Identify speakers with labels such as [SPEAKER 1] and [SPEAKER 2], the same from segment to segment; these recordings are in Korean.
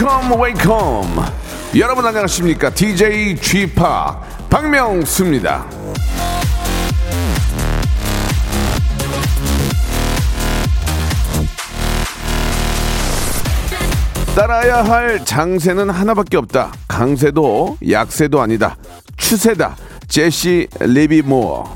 [SPEAKER 1] Welcome, welcome. 여러분 안녕하십니까? DJ p 박명수입니다. 따라야 할 장세는 하나밖에 없다. 강세도 약세도 아니다. 추세다. 제시 리비 모어.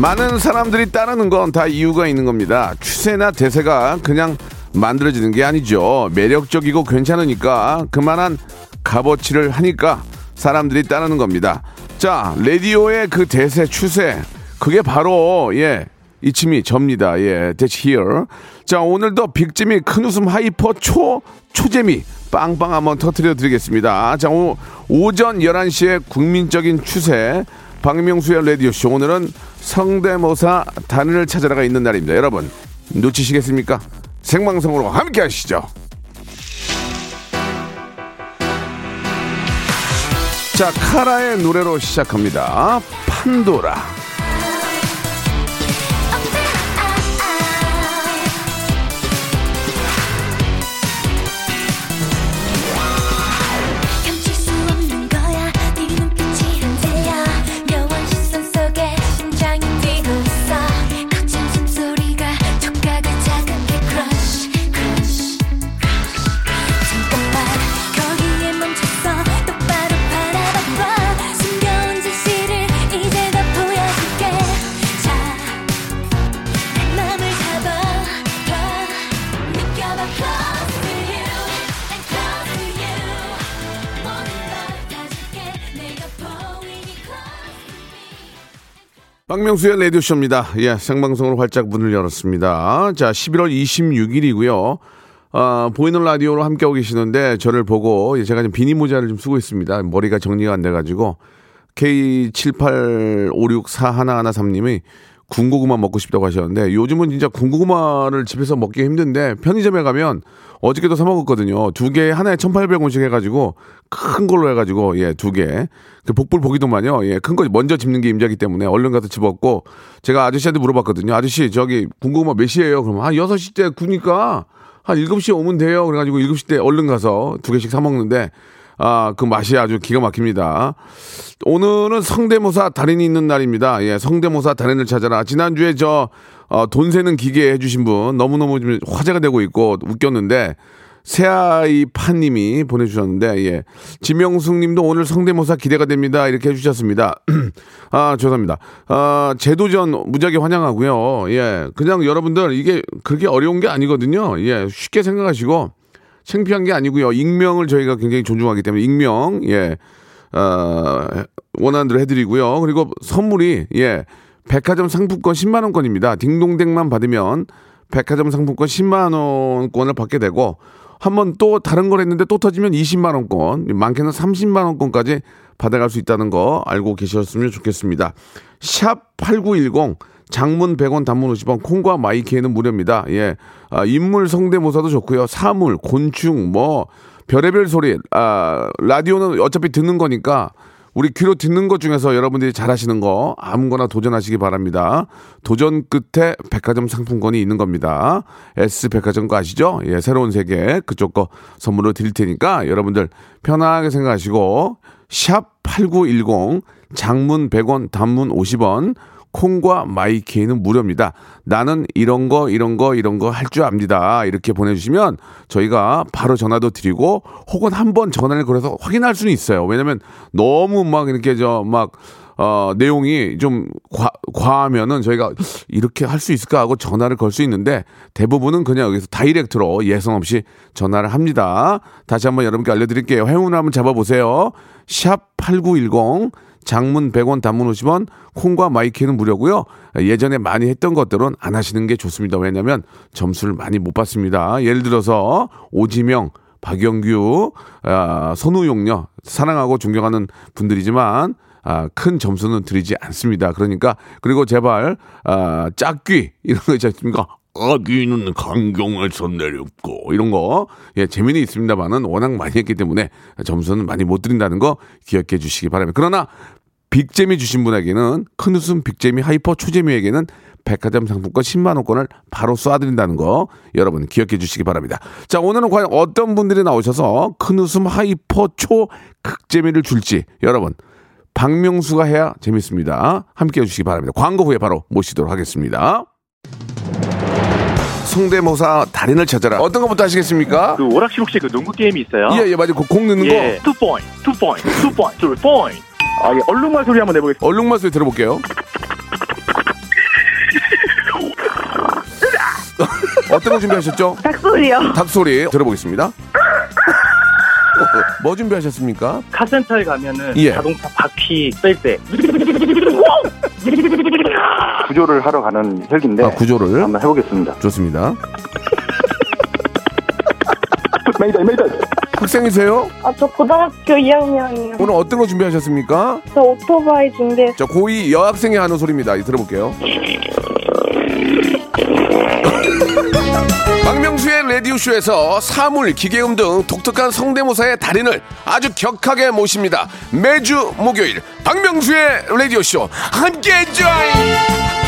[SPEAKER 1] 많은 사람들이 따르는 건 다 이유가 있는 겁니다. 추세나 대세가 그냥 만들어지는 게 아니죠. 매력적이고 괜찮으니까 그만한 값어치를 하니까 사람들이 따르는 겁니다. 자, 라디오의 그 대세 추세 그게 바로 예 이침이 접니다. 예, that's here. 자, 오늘도 빅잼이 큰 웃음 하이퍼 초 초재미 빵빵 한번 터트려 드리겠습니다. 자, 오, 오전 11시에 국민적인 추세 박명수의 라디오쇼 오늘은 성대모사 단을 찾아라가 있는 날입니다. 여러분 놓치시겠습니까? 생방송으로 함께 하시죠. 자, 카라의 노래로 시작합니다. 판도라. 박명수의 라디오쇼입니다. 예, 생방송으로 활짝 문을 열었습니다. 자, 11월 26일이고요. 아, 보이는 라디오로 함께하고 계시는데 저를 보고 예, 제가 지금 비니 모자를 좀 쓰고 있습니다. 머리가 정리가 안 돼가지고 K78564113님이 군고구마 먹고 싶다고 하셨는데 요즘은 진짜 군고구마를 집에서 먹기 힘든데 편의점에 가면 어저께도 사 먹었거든요. 두 개 하나에 1,800원씩 해가지고 큰 걸로 해가지고 예 두 개. 그 복불 보기도만요. 예큰 거 먼저 집는 게 임자기 때문에 얼른 가서 집었고 제가 아저씨한테 물어봤거든요. 아저씨 저기 군고구마 몇 시에요? 그러면 한 6시 때 구니까 한 7시에 오면 돼요. 그래가지고 7시 때 얼른 가서 두 개씩 사 먹는데 아, 그 맛이 아주 기가 막힙니다. 오늘은 성대모사 달인이 있는 날입니다. 예, 성대모사 달인을 찾아라. 지난주에 저, 어, 돈 세는 기계 해주신 분 너무너무 좀 화제가 되고 있고 웃겼는데, 새아이 파님이 보내주셨는데, 예. 지명숙 님도 오늘 성대모사 기대가 됩니다. 이렇게 해주셨습니다. 아, 죄송합니다. 아, 재도전 무지하게 환영하고요. 예. 그냥 여러분들 이게 그렇게 어려운 게 아니거든요. 예. 쉽게 생각하시고, 창피한 게 아니고요. 익명을 저희가 굉장히 존중하기 때문에 익명 예. 어, 원하는 대로 해드리고요. 그리고 선물이 예 백화점 상품권 10만 원권입니다. 딩동댕만 받으면 백화점 상품권 10만 원권을 받게 되고 한 번 또 다른 걸 했는데 또 터지면 20만 원권, 많게는 30만 원권까지 받아갈 수 있다는 거 알고 계셨으면 좋겠습니다. 샵 8910 장문 100원 단문 50원 콩과 마이키에는 무료입니다. 예. 아, 인물 성대모사도 좋고요. 사물, 곤충 뭐 별의별 소리. 아, 라디오는 어차피 듣는 거니까 우리 귀로 듣는 것 중에서 여러분들이 잘하시는 거 아무거나 도전하시기 바랍니다. 도전 끝에 백화점 상품권이 있는 겁니다. S 백화점 거 아시죠? 예, 새로운 세계 그쪽 거 선물로 드릴 테니까 여러분들 편하게 생각하시고 샵 8910 장문 100원 단문 50원 콩과 마이케이는 무료입니다. 나는 이런 거, 이런 거, 이런 거 할 줄 압니다. 이렇게 보내주시면 저희가 바로 전화도 드리고 혹은 한 번 전화를 걸어서 확인할 수는 있어요. 왜냐면 너무 막 이렇게 저 막, 어, 내용이 좀 과, 과하면은 저희가 이렇게 할 수 있을까 하고 전화를 걸 수 있는데 대부분은 그냥 여기서 direct로 예선 없이 전화를 합니다. 다시 한번 여러분께 알려드릴게요. 행운 한번 잡아보세요. 샵 8910 장문 100원, 단문 50원, 콩과 마이키는 무료고요. 예전에 많이 했던 것들은 안 하시는 게 좋습니다. 왜냐하면 점수를 많이 못 받습니다. 예를 들어서 오지명, 박영규, 아, 선우용여. 사랑하고 존경하는 분들이지만 아, 큰 점수는 드리지 않습니다. 그러니까 그리고 제발 아, 짝귀 이런 거 있지 않습니까? 아귀는 강경에서 내렸고 이런 거 예, 재미는 있습니다만은 워낙 많이 했기 때문에 점수는 많이 못 드린다는 거 기억해 주시기 바랍니다. 그러나 big재미 주신 분에게는 큰 웃음 big재미 hyper 초재미에게는 백화점 상품권 10만 원권을 바로 쏴드린다는 거 여러분 기억해 주시기 바랍니다. 자 오늘은 과연 어떤 분들이 나오셔서 큰 웃음 hyper 초 극재미를 줄지 여러분 박명수가 해야 재밌습니다. 함께 해주시기 바랍니다. 광고 후에 바로 모시도록 하겠습니다. 성대모사 달인을 찾아라. 어떤 것부터 하시겠습니까?
[SPEAKER 2] 그 오락실 혹시 그 농구 게임이 있어요?
[SPEAKER 1] 예, 예, 맞아요. 그 공 넣는
[SPEAKER 2] 예.
[SPEAKER 1] 거.
[SPEAKER 2] two point, two point, two point, two point. 아, 예. 얼룩말 소리 한번 내보겠습니다.
[SPEAKER 1] 얼룩말 소리 들어볼게요. 어떤 거 준비하셨죠?
[SPEAKER 3] 닭소리요.
[SPEAKER 1] 닭소리 들어보겠습니다. 뭐 준비하셨습니까?
[SPEAKER 2] 카센터에 가면은
[SPEAKER 1] 예.
[SPEAKER 2] 자동차 바퀴 뺄 때. 구조를 하러 가는 헬기인데
[SPEAKER 1] 아, 구조를
[SPEAKER 2] 한번 해보겠습니다.
[SPEAKER 1] 좋습니다.
[SPEAKER 2] 메이더, 메이더.
[SPEAKER 1] 학생이세요?
[SPEAKER 3] 아, 저 고등학교 2학년이요.
[SPEAKER 1] 오늘 어떤 거 준비하셨습니까?
[SPEAKER 3] 저 오토바이 준비했어요.
[SPEAKER 1] 자, 고2 여학생이 하는 소리입니다. 이 들어볼게요. 박명수의 라디오쇼에서 사물, 기계음 등 독특한 성대모사의 달인을 아주 격하게 모십니다. 매주 목요일 박명수의 라디오쇼 함께 join!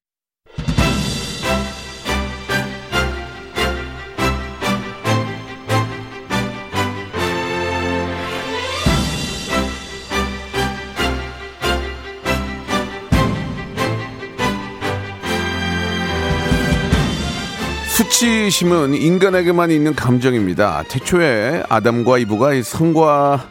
[SPEAKER 1] 수치심은 인간에게만 있는 감정입니다. 태초에 아담과 이브가 이 선과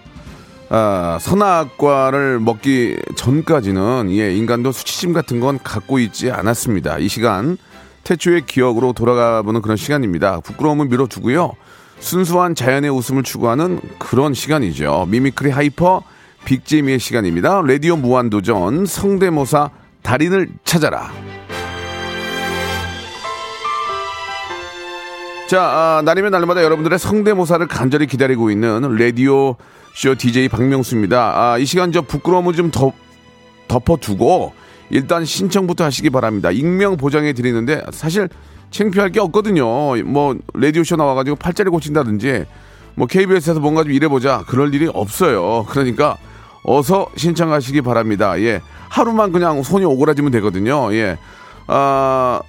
[SPEAKER 1] 아, 선악과를 먹기 전까지는 예, 인간도 수치심 같은 건 갖고 있지 않았습니다. 이 시간 태초의 기억으로 돌아가 보는 그런 시간입니다. 부끄러움은 밀어두고요. 순수한 자연의 웃음을 추구하는 그런 시간이죠. mimicry hyper big재미의 시간입니다. 라디오 무한도전 성대모사 달인을 찾아라. 자, 아, 날이면 날마다 여러분들의 성대모사를 간절히 기다리고 있는 라디오 쇼 DJ 박명수입니다. 아, 이 시간 저 부끄러움을 좀 덮, 덮어두고 일단 신청부터 하시기 바랍니다. 익명 보장해 드리는데 사실 창피할 게 없거든요. 뭐 라디오 쇼 나와가지고 팔자리 고친다든지 뭐 KBS에서 뭔가 좀 일해보자 그럴 일이 없어요. 그러니까 어서 신청하시기 바랍니다. 예, 하루만 그냥 손이 오그라지면 되거든요. 예, 아.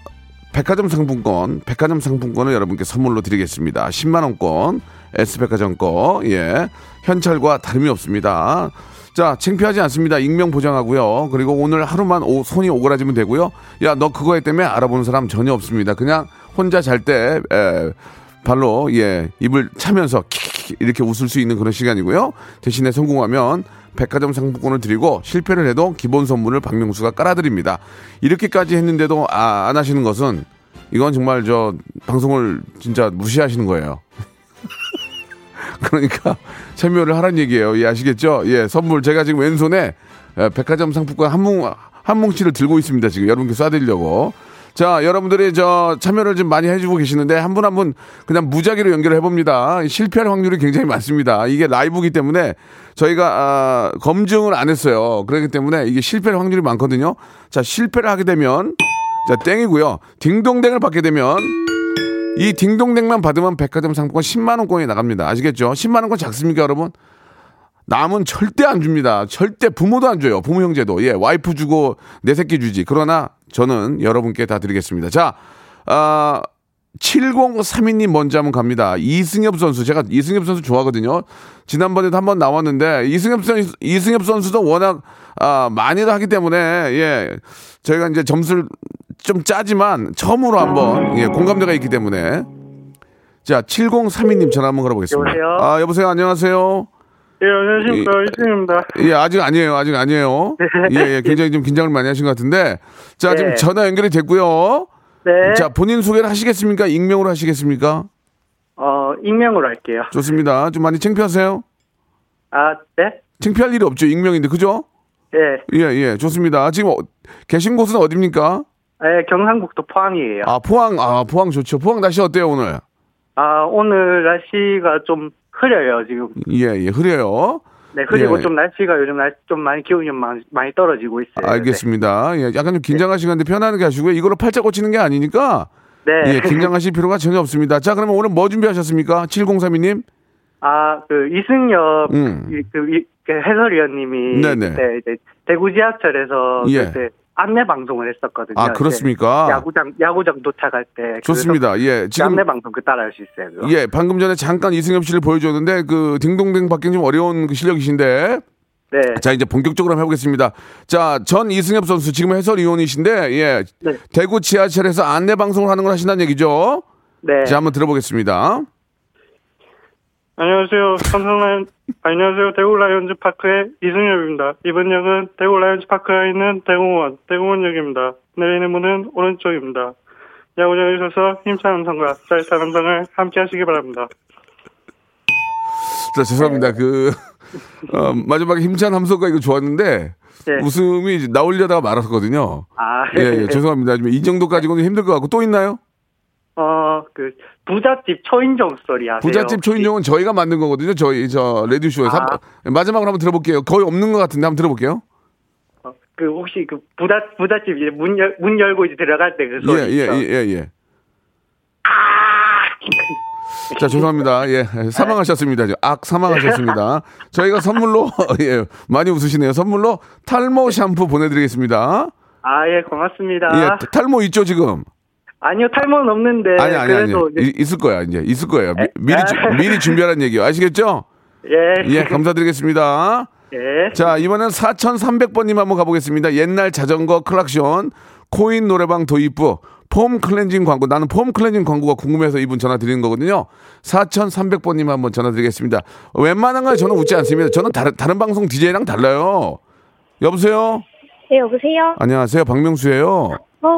[SPEAKER 1] 백화점 상품권, 백화점 상품권을 여러분께 선물로 드리겠습니다. 10만 원권, S백화점 거, 예, 현찰과 다름이 없습니다. 자, 창피하지 않습니다. 익명 보장하고요. 그리고 오늘 하루만 오- 손이 오그라지면 되고요. 야, 너 그거 했다며 알아보는 사람 전혀 없습니다. 그냥 혼자 잘 때 발로 예 입을 차면서 킥킥 이렇게 웃을 수 있는 그런 시간이고요. 대신에 성공하면 백화점 상품권을 드리고 실패를 해도 기본 선물을 박명수가 깔아드립니다. 이렇게까지 했는데도 아, 안 하시는 것은 이건 정말 저 방송을 진짜 무시하시는 거예요. 그러니까 참여를 하란 얘기예요. 예, 아시겠죠? 예, 선물 제가 지금 왼손에 에, 백화점 상품권 한 뭉, 한 뭉치를 들고 있습니다. 지금 여러분께 쏴드리려고. 자, 여러분들이 저 참여를 좀 많이 해주고 계시는데 한 분 한 분 그냥 무작위로 연결을 해봅니다. 실패할 확률이 굉장히 많습니다. 이게 라이브기 때문에 저희가 아, 검증을 안 했어요. 그렇기 때문에 이게 실패할 확률이 많거든요. 자, 실패를 하게 되면 자, 땡이고요. 딩동댕을 받게 되면 이 딩동댕만 받으면 백화점 상품권 10만 원권이 나갑니다. 아시겠죠? 10만 원권 작습니까, 여러분? 남은 절대 안 줍니다. 절대 부모도 안 줘요. 부모 형제도. 예, 와이프 주고 내 새끼 주지. 그러나 저는 여러분께 다 드리겠습니다. 자, 아 7032님 먼저 한번 갑니다. 이승엽 선수. 제가 이승엽 선수 좋아하거든요. 지난번에도 한번 나왔는데 이승엽 선수 이승엽 선수도 워낙 아 많이도 하기 때문에 예. 저희가 이제 점수를 좀 짜지만 처음으로 한번 예, 공감대가 있기 때문에 자, 7032님 전화 한번 걸어보겠습니다.
[SPEAKER 2] 여보세요?
[SPEAKER 1] 아, 여보세요. 안녕하세요.
[SPEAKER 2] 예, 안녕하십니까.
[SPEAKER 1] 이-
[SPEAKER 2] 이승입니다.
[SPEAKER 1] 예, 아직 아니에요. 아직 아니에요. 예, 예, 굉장히 좀 긴장을 많이 하신 것 같은데. 자, 지금
[SPEAKER 2] 네.
[SPEAKER 1] 전화 연결이 됐고요.
[SPEAKER 3] 네.
[SPEAKER 1] 자, 본인 소개를 하시겠습니까? 익명으로 하시겠습니까?
[SPEAKER 3] 어, 익명으로 할게요.
[SPEAKER 1] 좋습니다. 좀 많이 창피하세요?
[SPEAKER 3] 아, 네?
[SPEAKER 1] 창피할 일이 없죠. 익명인데, 그죠?
[SPEAKER 3] 예.
[SPEAKER 1] 예, 예, 좋습니다. 지금 어- 계신 곳은 어딥니까?
[SPEAKER 3] 예, 경상북도 포항이에요.
[SPEAKER 1] 아, 포항, 아, 포항 좋죠. 포항 날씨 어때요, 오늘?
[SPEAKER 3] 아, 오늘 날씨가 좀 흐려요, 지금.
[SPEAKER 1] 예, 예, 흐려요.
[SPEAKER 3] 네, 흐리고
[SPEAKER 1] 예.
[SPEAKER 3] 좀 날씨가 요즘 날, 좀 많이 기온이 좀 많이, 많이 떨어지고 있어요.
[SPEAKER 1] 알겠습니다. 예, 약간 좀 긴장하시는데 편안하게 하시고요. 이걸로 팔자 고치는 게 아니니까.
[SPEAKER 3] 네.
[SPEAKER 1] 예, 긴장하실 필요가 전혀 없습니다. 자, 그러면 오늘 뭐 준비하셨습니까? 7032님?
[SPEAKER 3] 아, 그 이승엽
[SPEAKER 1] 음.
[SPEAKER 3] 이- 그, 이- 그 해설위원님이
[SPEAKER 1] 네네.
[SPEAKER 3] 그때 이제 대구 지하철에서
[SPEAKER 1] 예.
[SPEAKER 3] 그때 안내 방송을 했었거든요.
[SPEAKER 1] 아, 그렇습니까?
[SPEAKER 3] 야구장 야구장 도착할 때
[SPEAKER 1] 좋습니다. 예, 지금.
[SPEAKER 3] 안내 방송 그 따라할 수 있어요. 그거.
[SPEAKER 1] 예, 방금 전에 잠깐 이승엽 씨를 보여줬는데 그 딩동댕 받기는 좀 어려운 그 실력이신데
[SPEAKER 3] 네.
[SPEAKER 1] 자 이제 본격적으로 한번 해보겠습니다. 자전 이승엽 선수 지금 해설위원이신데 예
[SPEAKER 3] 네.
[SPEAKER 1] 대구 지하철에서 안내 방송을 하는 걸 하신다는 얘기죠.
[SPEAKER 3] 네.
[SPEAKER 1] 자 한번 들어보겠습니다.
[SPEAKER 4] 안녕하세요. 삼성 라이온, 안녕하세요. 대구 라이온즈 파크의 이승엽입니다. 이번 역은 대구 라이온즈 파크에 있는 대공원, 대공원역입니다. 내리는 문은 오른쪽입니다. 야구장에 있어서 힘찬 함성과 짜릿한 함성을 함께 하시기 바랍니다.
[SPEAKER 1] 자 죄송합니다. 그 어, 마지막에 힘찬 함성가 이거 좋았는데
[SPEAKER 3] 네.
[SPEAKER 1] 웃음이 이제 나오려다가 말았거든요.
[SPEAKER 3] 아,
[SPEAKER 1] 예, 예 죄송합니다. 지금 이 정도 까지는 힘들 것 같고 또 있나요?
[SPEAKER 3] 어, 그 부잣집 초인종 소리 아세요?
[SPEAKER 1] 부잣집? 초인종은 저희가 만든 거거든요. 저희 저 레디오 쇼에서
[SPEAKER 3] 아.
[SPEAKER 1] 한- 마지막으로 한번 들어볼게요. 거의 없는 것 같은데 한번 들어볼게요.
[SPEAKER 3] 어, 그 혹시 그 부잣 부잣집 이제 문, 열, 문 열고 이제 들어갈 때 그 소리
[SPEAKER 1] 예, 예? 예, 예, 예. 자, 죄송합니다. 예, 사망하셨습니다. 악 사망하셨습니다. 저희가 선물로, 예, 많이 웃으시네요. 선물로 탈모 샴푸 보내드리겠습니다.
[SPEAKER 3] 아, 예, 고맙습니다.
[SPEAKER 1] 예, 탈모 있죠, 지금?
[SPEAKER 3] 아니요, 탈모는 없는데.
[SPEAKER 1] 아니, 아니, 아니.
[SPEAKER 3] 그래도 이제-
[SPEAKER 1] 이- 있을 거야, 이제. 있을 거예요. 미,
[SPEAKER 3] 에,
[SPEAKER 1] 미리, 주-
[SPEAKER 3] 아.
[SPEAKER 1] 미리 준비하라는 얘기요. 아시겠죠?
[SPEAKER 3] 예.
[SPEAKER 1] 예, 감사드리겠습니다.
[SPEAKER 3] 예.
[SPEAKER 1] 자, 이번엔 4,300번님 한번 가보겠습니다. 옛날 자전거 클락션, 코인 노래방 도입부, 폼 클렌징 광고. 나는 폼 클렌징 광고가 궁금해서 이분 전화 드리는 거거든요. 4,300번님 한번 전화 드리겠습니다. 웬만한 건 저는 웃지 않습니다. 저는 다른, 다른 방송 DJ랑 달라요. 여보세요?
[SPEAKER 3] 네, 여보세요?
[SPEAKER 1] 안녕하세요. 박명수예요
[SPEAKER 3] 어,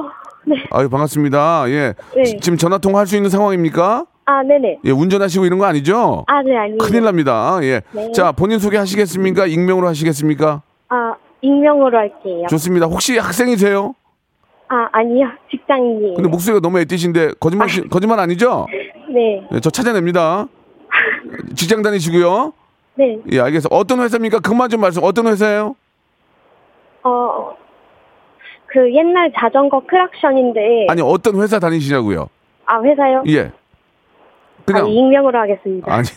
[SPEAKER 3] 네.
[SPEAKER 1] 아유, 반갑습니다. 예.
[SPEAKER 3] 네.
[SPEAKER 1] 지- 지금 전화 통화할 수 있는 상황입니까?
[SPEAKER 3] 아, 네네.
[SPEAKER 1] 예, 운전하시고 이런 거 아니죠?
[SPEAKER 3] 아, 네, 아니에요.
[SPEAKER 1] 큰일 납니다. 예.
[SPEAKER 3] 네.
[SPEAKER 1] 자, 본인 소개 하시겠습니까? 익명으로 하시겠습니까?
[SPEAKER 3] 아, 익명으로 할게요.
[SPEAKER 1] 좋습니다. 혹시 학생이세요?
[SPEAKER 3] 아, 아니요. 직장인이에요.
[SPEAKER 1] 근데 목소리가 너무 애띠신데 거짓말 시- 거짓말 아니죠?
[SPEAKER 3] 네.
[SPEAKER 1] 네, 저 찾아냅니다. 직장 다니시고요.
[SPEAKER 3] 네.
[SPEAKER 1] 예, 알겠어. 어떤 회사입니까? 그만 좀 말씀. 어떤 회사예요?
[SPEAKER 3] 어, 그 옛날 자전거 크락션인데.
[SPEAKER 1] 아니 어떤 회사 다니시냐고요?
[SPEAKER 3] 아, 회사요?
[SPEAKER 1] 예. 그냥
[SPEAKER 3] 아니, 익명으로 하겠습니다.
[SPEAKER 1] 아니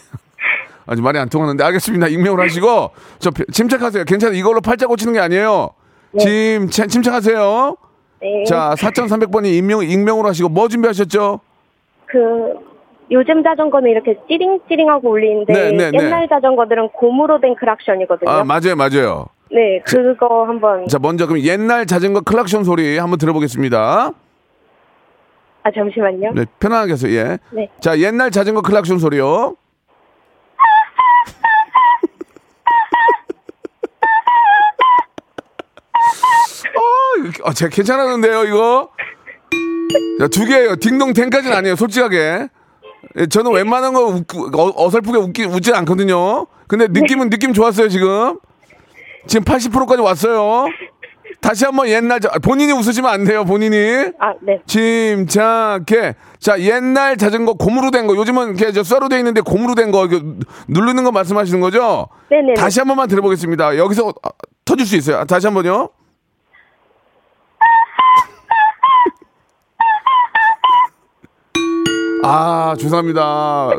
[SPEAKER 1] 아니 말이 안 통하는데 알겠습니다. 익명으로 하시고 저 피- 침착하세요. 괜찮아. 이걸로 팔자 고치는 게 아니에요. 침 침- 침착하세요.
[SPEAKER 3] 네.
[SPEAKER 1] 자, 4,300번이 익명 익명으로 하시고 뭐 준비하셨죠?
[SPEAKER 3] 그, 요즘 자전거는 이렇게 찌링찌링하고 울리는데.
[SPEAKER 1] 네, 네, 네.
[SPEAKER 3] 옛날 자전거들은 고무로 된 크락션이거든요.
[SPEAKER 1] 아, 맞아요. 맞아요.
[SPEAKER 3] 네, 그거 한번.
[SPEAKER 1] 자, 먼저 그럼 옛날 자전거 클락션 소리 한번 들어보겠습니다.
[SPEAKER 3] 아, 잠시만요.
[SPEAKER 1] 네, 편안하게 하세요. 예.
[SPEAKER 3] 네.
[SPEAKER 1] 자, 옛날 자전거 클락션 소리요. 어, 아, 제가 괜찮았는데요, 이거. 자, 두 개예요. 딩동댕까지는 아니에요, 솔직하게. 예, 저는 웬만한 거 웃고, 어, 설프게 웃기, 웃지 않거든요. 근데 느낌은 느낌 좋았어요, 지금. 지금 80%까지 왔어요. 다시 한번 옛날, 자- 본인이 웃으시면 안 돼요, 본인이.
[SPEAKER 3] 아, 네.
[SPEAKER 1] 침착해. 자, 옛날 자전거 고무로 된 거. 요즘은 이렇게 저 쇠로 돼 있는데 고무로 된 거, 누르는 거 말씀하시는 거죠?
[SPEAKER 3] 네 네.
[SPEAKER 1] 다시 한 번만 들어보겠습니다. 여기서 아, 터질 수 있어요. 아, 다시 한 번요. 아, 죄송합니다.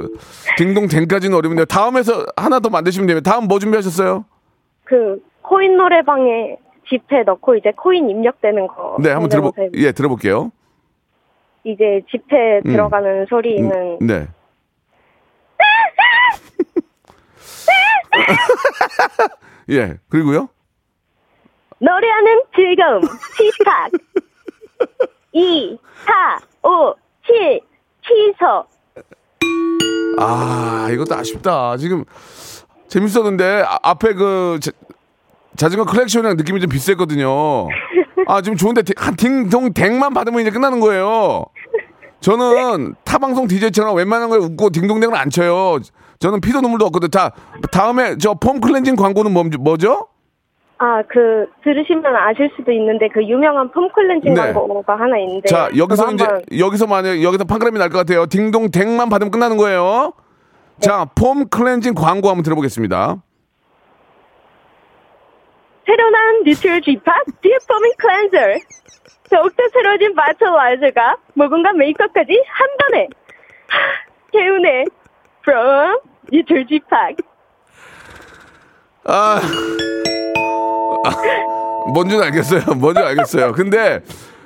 [SPEAKER 1] 딩동댕까지는 어려운데 다음에서 하나 더 만드시면 됩니다. 다음 뭐 준비하셨어요?
[SPEAKER 3] 그, 코인 노래방에 지폐 넣고 이제 코인 입력되는 거.
[SPEAKER 1] 네, 한번 들어보, 예, 들어볼게요.
[SPEAKER 3] 이제 지폐
[SPEAKER 1] 음.
[SPEAKER 3] 들어가는 소리는
[SPEAKER 1] 음, 네. 예, 그리고요?
[SPEAKER 3] 노래하는 즐거움 시작 2 4 5 7 취소
[SPEAKER 1] 아, 이것도 아쉽다. 지금 재밌었는데 아, 앞에 그 자, 자전거 클랙슨이랑 느낌이 좀 비슷했거든요. 아, 지금 좋은데 디- 한 딩동 댕만 받으면 이제 끝나는 거예요. 저는 타방송 DJ처럼 웬만한 걸 웃고 딩동댕을 안 쳐요. 저는 피도 눈물도 없거든. 자, 다음에 저 폼 클렌징 광고는 뭐, 뭐죠?
[SPEAKER 3] 아, 그, 들으시면 아실 수도 있는데, 그 유명한 폼 클렌징
[SPEAKER 1] 네.
[SPEAKER 3] 광고가 하나 있는데.
[SPEAKER 1] 자, 여기서 이제
[SPEAKER 3] 한번-
[SPEAKER 1] 여기서 만약 여기서 판가름이 날 것 같아요. 딩동댕만 받으면 끝나는 거예요. 자, 폼 클렌징 광고 한번 들어보겠습니다.
[SPEAKER 3] 새로 나온 뉴트로지나 deep foaming cleanser. 더욱더 새로워진 바틀라이저가 모공과 메이크업까지 한 번에. 하, 개운해. From 뉴트로지나.
[SPEAKER 1] 아, 아, 뭔지는 알겠어요. 뭔지 알겠어요. 근데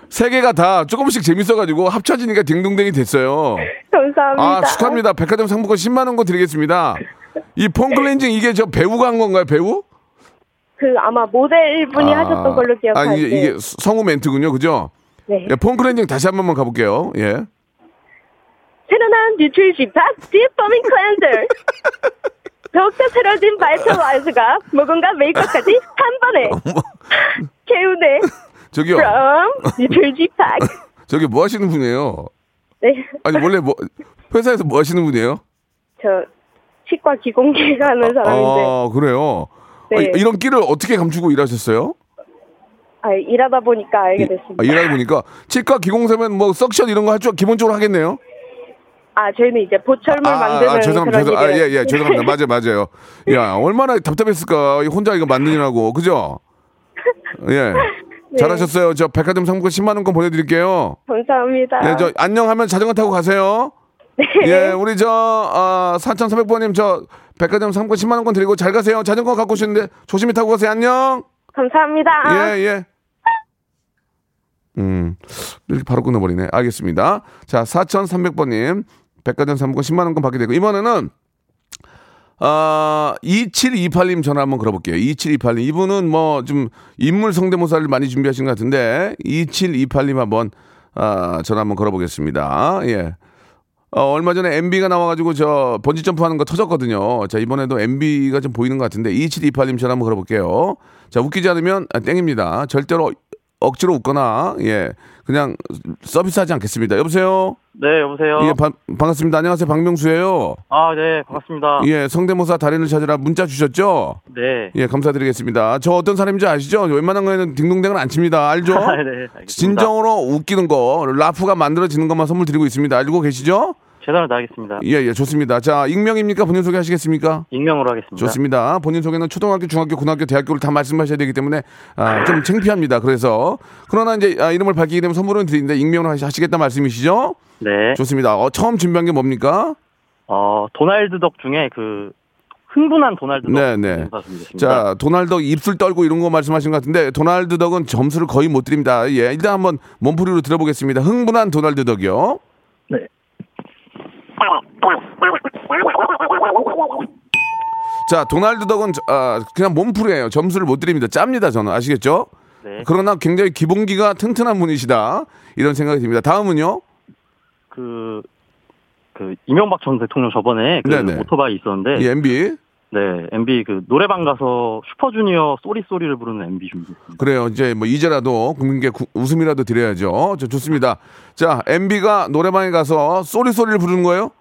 [SPEAKER 1] 세 개가 다 조금씩 재밌어가지고 합쳐지니까 딩동댕이 됐어요.
[SPEAKER 3] 감사합니다.
[SPEAKER 1] 아, 축하합니다. 백화점 상품권 10만 원권 드리겠습니다. 이 폼 클렌징 이게 저 배우가 한 건가요? 배우?
[SPEAKER 3] 그 아마 모델 분이 하셨던 걸로
[SPEAKER 1] 아,
[SPEAKER 3] 기억하는데.
[SPEAKER 1] 이게, 이게 성우 멘트군요. 그죠?
[SPEAKER 3] 네.
[SPEAKER 1] 예, 폼 클렌징 다시 한 번만 가볼게요. 예.
[SPEAKER 3] 새로 나온 뉴트로지나 deep foaming cleanser. 더욱더 새로워진 바틀라이저가 모공과 메이크업까지 한 번에. 하, 개운해.
[SPEAKER 1] 저기요.
[SPEAKER 3] From 뉴트럴 G팍.
[SPEAKER 1] 저기 뭐 하시는 분이에요?
[SPEAKER 3] 네.
[SPEAKER 1] 아니, 원래 뭐, 회사에서 뭐 하시는 분이에요?
[SPEAKER 3] 저 치과 기공기가 하는 사람인데
[SPEAKER 1] 아, 그래요?
[SPEAKER 3] 네.
[SPEAKER 1] 아, 이런 끼를 어떻게 감추고 일하셨어요?
[SPEAKER 3] 아, 일하다 보니까 알게 됐습니다.
[SPEAKER 1] 아, 일하다 보니까 치과 기공사면 뭐 석션 이런 거 할 줄 기본적으로 하겠네요.
[SPEAKER 3] 아, 저희는 이제 보철물 만드는
[SPEAKER 1] 죄송합니다.
[SPEAKER 3] 그런
[SPEAKER 1] 죄송, 아, 예, 예, 죄송합니다. 맞아요, 맞아요. 야, 얼마나 답답했을까. 이 혼자 이거 만드느라고. 그죠? 예.
[SPEAKER 3] 네.
[SPEAKER 1] 잘하셨어요. 저 백화점 상품권 10만 원권 보내드릴게요.
[SPEAKER 3] 감사합니다.
[SPEAKER 1] 예, 저 안녕하면 자전거 타고 가세요.
[SPEAKER 3] 네.
[SPEAKER 1] 예, 우리 저 어, 4,300번님 저 백화점 상품권 10만 원권 드리고 잘 가세요. 자전거 갖고 오시는데 조심히 타고 가세요. 안녕.
[SPEAKER 3] 감사합니다.
[SPEAKER 1] 예, 예. 음, 이렇게 바로 끊어버리네. 알겠습니다. 자, 4,300번님, 백화점 상품권 10만원권 받게 되고, 이번에는, 아, 2728님 전화 한번 걸어볼게요. 2728님. 이분은 뭐, 좀, 인물 성대모사를 많이 준비하신 것 같은데, 2728님 한번, 아, 전화 한번 걸어보겠습니다. 예. 어, 얼마 전에 MB가 나와가지고 저 번지 점프 하는 거 터졌거든요. 자, 이번에도 MB가 좀 보이는 것 같은데, 2728님 전화 한번 걸어볼게요. 자, 웃기지 않으면 아, 땡입니다. 절대로 억지로 웃거나, 예, 그냥 서비스 하지 않겠습니다. 여보세요?
[SPEAKER 2] 네, 여보세요.
[SPEAKER 1] 예, 바- 반갑습니다. 안녕하세요. 박명수예요
[SPEAKER 2] 아, 네, 반갑습니다.
[SPEAKER 1] 예, 성대모사 달인을 찾으라 문자 주셨죠?
[SPEAKER 2] 네.
[SPEAKER 1] 예, 감사드리겠습니다. 저 어떤 사람인지 아시죠? 웬만한 거에는 딩동댕은 안 칩니다. 알죠?
[SPEAKER 2] 네, 알겠습니다.
[SPEAKER 1] 진정으로 웃기는 거, 라프가 만들어지는 것만 선물 드리고 있습니다. 알고 계시죠?
[SPEAKER 2] 최선을 다하겠습니다.
[SPEAKER 1] 예, 예, 좋습니다. 자, 익명입니까? 본인 소개 하시겠습니까?
[SPEAKER 2] 익명으로 하겠습니다.
[SPEAKER 1] 좋습니다. 본인 소개는 초등학교, 중학교, 고등학교, 대학교를 다 말씀하셔야 되기 때문에 아, 좀 창피합니다. 그래서 그러나 이제 아, 이름을 밝히게 되면 선물은 드리는데 익명으로 하시- 하시겠다 말씀이시죠?
[SPEAKER 2] 네.
[SPEAKER 1] 좋습니다. 어, 처음 준비한 게 뭡니까?
[SPEAKER 2] 어, 도날드 덕 중에 그 흥분한 도날드 덕.
[SPEAKER 1] 네, 네. 자, 도날드 입술 떨고 이런 거 말씀하신 것 같은데 도날드 덕은 점수를 거의 못 드립니다. 예, 일단 한번 몸풀이로 들어보겠습니다. 흥분한 도날드 덕이요.
[SPEAKER 2] 네.
[SPEAKER 1] 자, 도날드 덕은 저- 아, 그냥 몸풀이에요. 점수를 못 드립니다. 짭니다, 저는. 아시겠죠?
[SPEAKER 2] 네.
[SPEAKER 1] 그러나 굉장히 기본기가 튼튼한 분이시다. 이런 생각이 듭니다. 다음은요?
[SPEAKER 2] 그, 그, 이명박 전 대통령 저번에 그
[SPEAKER 1] 네네.
[SPEAKER 2] 오토바이 있었는데,
[SPEAKER 1] 이 MB.
[SPEAKER 2] 네, MB 그 노래방 가서 슈퍼주니어 소리 소리를 부르는 MB 준비했습니다.
[SPEAKER 1] 그래요. 이제 뭐 이제라도 국민께 구, 웃음이라도 드려야죠. 저 좋습니다. 자, MB가 노래방에 가서 소리 소리를 부르는 거예요?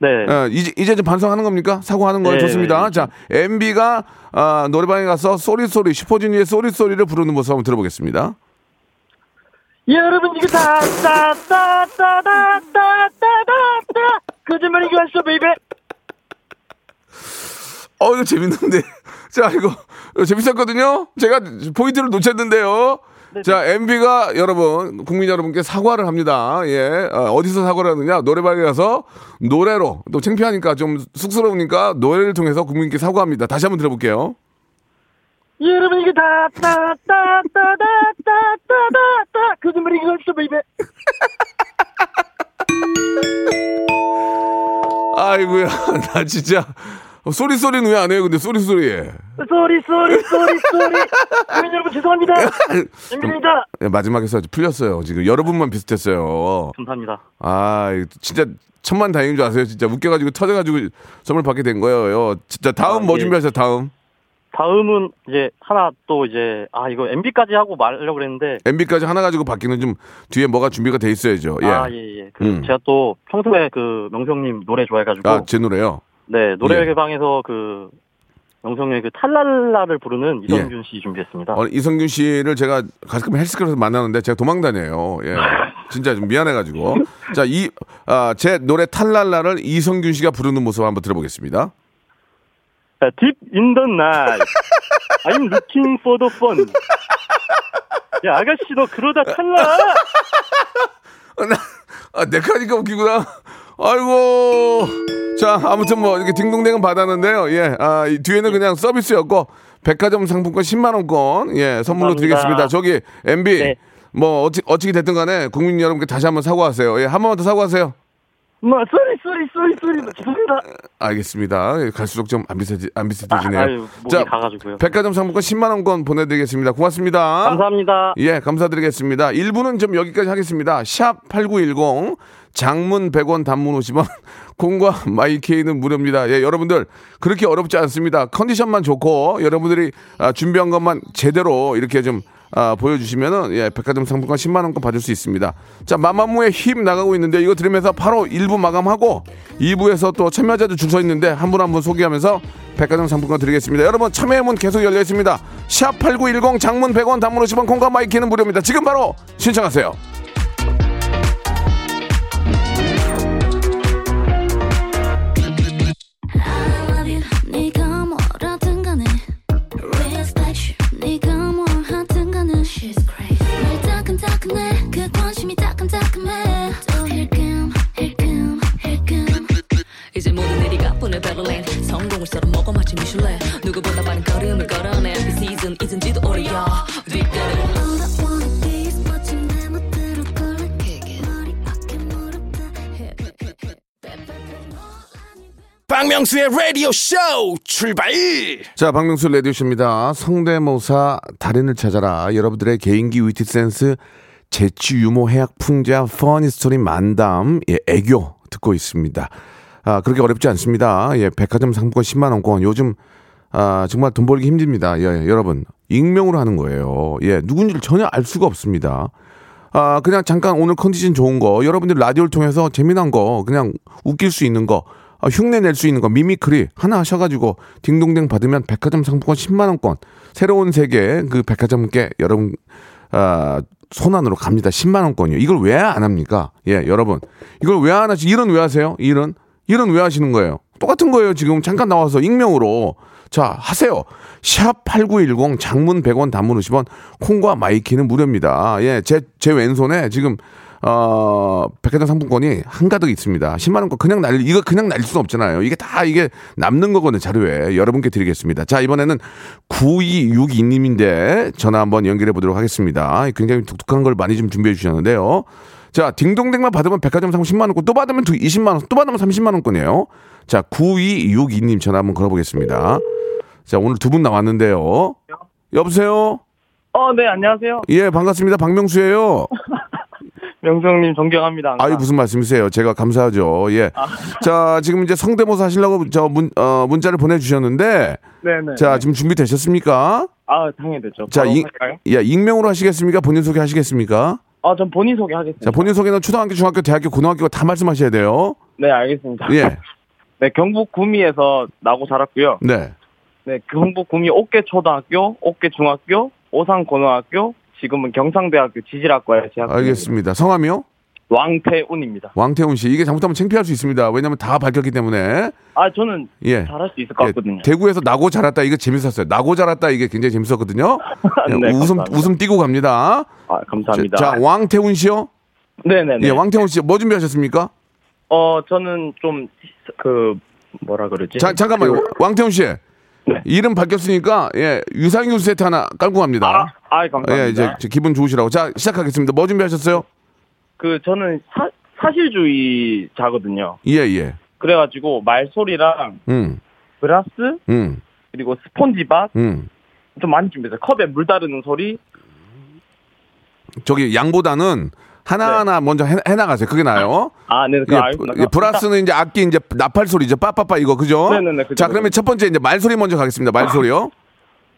[SPEAKER 2] 네.
[SPEAKER 1] 어, 이제 이제 좀 반성하는 겁니까? 사과하는 거예요.
[SPEAKER 2] 네,
[SPEAKER 1] 좋습니다.
[SPEAKER 2] 네.
[SPEAKER 1] 자, MB가 어, 아, 노래방에 가서 sorry sorry 슈퍼주니어의 sorry sorry를 부르는 모습 한번 들어보겠습니다.
[SPEAKER 2] 여러분 이거 다다다다다다다다 거짓말인 거 아시죠 baby
[SPEAKER 1] 어, 이거 재밌는데. 자, 이거, 이거 재밌었거든요? 제가 포인트를 놓쳤는데요. 자, MB가 여러분, 국민 여러분께 사과를 합니다. 예. 어, 디서 사과를 하느냐? 노래방에 가서 노래로, 또 창피하니까 좀 쑥스러우니까 노래를 통해서 국민께 사과합니다. 다시 한번 들어볼게요.
[SPEAKER 2] 여러분 이거 다다다다다다다다다 거짓말이 왔어 baby
[SPEAKER 1] 아이고야, 나 진짜. 어, sorry sorry는 왜 안 해요? 근데 sorry sorry. sorry
[SPEAKER 2] sorry sorry 쏘리 국민 여러분 죄송합니다 MB입니다
[SPEAKER 1] 예, 마지막에서 풀렸어요. 지금 여러분만 비슷했어요.
[SPEAKER 2] 감사합니다
[SPEAKER 1] 아, 진짜 천만 다행인 줄 아세요? 진짜 웃겨가지고 터져가지고 선물 받게 된 거예요. 진짜 다음
[SPEAKER 2] 아,
[SPEAKER 1] 뭐
[SPEAKER 2] 예.
[SPEAKER 1] 준비하세요? 다음.
[SPEAKER 2] 다음은 이제 하나 또 이제 아 이거 MB까지 하고 말하려고 그랬는데
[SPEAKER 1] MB까지 하나 가지고 받기는 좀 뒤에 뭐가 준비가 돼 있어야죠. 예.
[SPEAKER 2] 아 예 예. 그
[SPEAKER 1] 음.
[SPEAKER 2] 제가 또 평소에 그 명성님 노래 좋아해가지고
[SPEAKER 1] 아, 제 노래요.
[SPEAKER 2] 네
[SPEAKER 1] 예.
[SPEAKER 2] 노래방에서 그 명성님의 그 탈랄라를 부르는 이성균 씨 준비했습니다.
[SPEAKER 1] 어, 이성균 씨를 제가 가끔 헬스클럽에서 만나는데 제가 도망 다녀요. 예. 진짜 좀 미안해가지고. 자, 이, 아, 제 노래 탈랄라를 이성균 씨가 부르는 모습 한번 들어보겠습니다.
[SPEAKER 2] 자, Deep in the night, I'm looking for the fun. 야 아가씨 너 그러다 탈라.
[SPEAKER 1] 아, 내가 하니까 웃기구나. 아이고. 자, 아무튼 뭐, 이렇게 딩동댕은 받았는데요. 예. 아, 이 뒤에는 그냥 서비스였고, 백화점 상품권 10만 원권, 예, 선물로
[SPEAKER 2] 감사합니다.
[SPEAKER 1] 드리겠습니다. 저기, MB.
[SPEAKER 2] 네.
[SPEAKER 1] 뭐, 어찌, 어찌 됐든 간에 국민 여러분께 다시 한번 사과하세요. 예, 한 번만 더 사과하세요.
[SPEAKER 2] 뭐 sorry sorry sorry sorry 죄송합니다.
[SPEAKER 1] 알겠습니다. 예, 갈수록 좀 안 비슷해, 안 비슷해지네요.
[SPEAKER 2] 아, 아유, 목이 가가지고요.
[SPEAKER 1] 백화점 상품권 10만 원권 보내드리겠습니다. 고맙습니다.
[SPEAKER 2] 감사합니다.
[SPEAKER 1] 예, 감사드리겠습니다. 1부는 좀 여기까지 하겠습니다. 샵 8910 장문 100원 단문 50원 콩과 마이케이는 무료입니다. 예, 여러분들 그렇게 어렵지 않습니다. 컨디션만 좋고 여러분들이 아, 준비한 것만 제대로 이렇게 좀 아, 보여주시면은 예, 백화점 상품권 10만 원권 받을 수 있습니다. 자, 마마무의 힘 나가고 있는데 이거 들으면서 바로 1부 마감하고 2부에서 또 참여자들 줄 서 있는데 한 분 한 분 소개하면서 백화점 상품권 드리겠습니다. 여러분 참여의 문 계속 열려 있습니다. 샵8910 장문 100원 단문 50원 콩과 마이케이는 무료입니다. 지금 바로 신청하세요.
[SPEAKER 5] 이제 모든 일이 가뿐해 베를린 성공을 썰어 먹어 마치 미슐랭 누구보다 빠른 걸음을 걸어내 이 시즌 잊은지도 오래야 뒷걸음
[SPEAKER 6] 박명수의 라디오 쇼 출발
[SPEAKER 1] 자, 박명수 레디오 쇼입니다. 성대모사 달인을 찾아라. 여러분들의 개인기 위트 센스, 재치, 유머, 해학, 풍자, funny story 만담, 예, 애교 듣고 있습니다. 아, 그렇게 어렵지 않습니다. 예, 백화점 상품권 10만 원권. 요즘, 아, 정말 돈 벌기 힘듭니다. 예, 여러분. 익명으로 하는 거예요. 예, 누군지를 전혀 알 수가 없습니다. 아, 그냥 잠깐 오늘 컨디션 좋은 거, 여러분들 라디오를 통해서 재미난 거, 그냥 웃길 수 있는 거, 아, 흉내 낼 수 있는 거, mimicry 하나 하셔가지고 딩동댕 받으면 백화점 상품권 10만원권, 새로운 세계 그 백화점께 여러분, 아, 손안으로 갑니다. 10만원권이요. 이걸 왜 안 합니까? 예, 여러분. 이걸 왜 안 하시, 일은 왜 하세요? 일은? 일은 왜 하시는 거예요? 똑같은 거예요. 지금 잠깐 나와서 익명으로. 자, 하세요. 샵 8910 장문 100원 단문 50원 콩과 My K는 무료입니다. 예, 제, 제 왼손에 지금 어, 백화점 상품권이 한가득 있습니다. 10만 원권 그냥 날리 이거 그냥 날릴 수는 없잖아요. 이게 다 이게 남는 거거든요. 자료에 여러분께 드리겠습니다. 자, 이번에는 9262님인데 전화 한번 연결해 보도록 하겠습니다. 굉장히 독특한 걸 많이 좀 준비해 주셨는데요. 자, 딩동댕만 받으면 백화점 상품 10만 원권, 또 받으면 20만 원, 또 받으면 30만 원권이에요. 자, 9262님 전화 한번 걸어보겠습니다. 자, 오늘 두 분 나왔는데요. 여보세요?
[SPEAKER 2] 어, 네, 안녕하세요.
[SPEAKER 1] 예, 반갑습니다. 박명수예요.
[SPEAKER 2] 명성님 존경합니다. 항상.
[SPEAKER 1] 아유 무슨 말씀이세요? 제가 감사하죠. 예. 자 지금 이제 성대모사 하시려고 저 문, 어, 문자를 보내주셨는데
[SPEAKER 2] 네네.
[SPEAKER 1] 자 지금 준비 되셨습니까?
[SPEAKER 2] 아, 당연히 됐죠.
[SPEAKER 1] 자,
[SPEAKER 2] 바로
[SPEAKER 1] 이? 야 익명으로 하시겠습니까? 본인 소개 하시겠습니까?
[SPEAKER 2] 아, 전 본인 소개하겠습니다.
[SPEAKER 1] 자 본인 소개는 초등학교, 중학교, 대학교, 고등학교 다 말씀하셔야 돼요.
[SPEAKER 2] 네, 알겠습니다.
[SPEAKER 1] 예.
[SPEAKER 2] 네, 경북 구미에서 나고 자랐고요.
[SPEAKER 1] 네.
[SPEAKER 2] 네, 경북 구미 옥계 초등학교, 옥계 중학교, 오산 고등학교, 지금은 경상대학교 지질학과에 재학 중입니다.
[SPEAKER 1] 알겠습니다. 성함이요?
[SPEAKER 2] 왕태운입니다.
[SPEAKER 1] 왕태훈 씨. 이게 잘못하면 창피할 수 있습니다. 왜냐면 다 밝혔기 때문에.
[SPEAKER 2] 아, 저는
[SPEAKER 1] 예.
[SPEAKER 2] 잘할 수 있을 것
[SPEAKER 1] 예,
[SPEAKER 2] 같거든요.
[SPEAKER 1] 대구에서 나고 자랐다 이게 재밌었어요. 나고 자랐다 이게 굉장히 재밌었거든요. 예,
[SPEAKER 2] 네,
[SPEAKER 1] 웃음
[SPEAKER 2] 감사합니다.
[SPEAKER 1] 웃음 띄고 갑니다.
[SPEAKER 2] 아, 감사합니다.
[SPEAKER 1] 자, 왕태훈 씨요?
[SPEAKER 2] 네네네.
[SPEAKER 1] 예, 왕태훈 씨 뭐 준비하셨습니까?
[SPEAKER 2] 어, 저는 좀, 그, 뭐라 그러지?
[SPEAKER 1] 자, 잠깐만요.
[SPEAKER 2] 그,
[SPEAKER 1] 왕태훈 씨.
[SPEAKER 2] 네.
[SPEAKER 1] 이름 밝혔으니까 예, 유산균 세트 하나 깔고 갑니다.
[SPEAKER 2] 아, 아, 감사합니다.
[SPEAKER 1] 예, 이제 저 기분 좋으시라고. 자, 시작하겠습니다. 뭐 준비하셨어요?
[SPEAKER 2] 그, 저는 사, 사실주의자거든요.
[SPEAKER 1] 예, 예.
[SPEAKER 2] 그래가지고, 말소리랑
[SPEAKER 1] 음.
[SPEAKER 2] 브라스,
[SPEAKER 1] 음.
[SPEAKER 2] 그리고 스폰지밥,
[SPEAKER 1] 음.
[SPEAKER 2] 좀 많이 준비했어요. 컵에 물 따르는 소리.
[SPEAKER 1] 저기 양보다는 하나하나 먼저 해, 해나가세요. 그게 나요.
[SPEAKER 2] 아, 네, 그
[SPEAKER 1] 예, 예, 브라스는 이제 악기 이제 나팔 소리 이제 빠빠빠 이거 그죠?
[SPEAKER 2] 네 네 네, 그죠,
[SPEAKER 1] 자, 그러면. 첫 번째 이제 말소리 먼저 가겠습니다. 말소리요.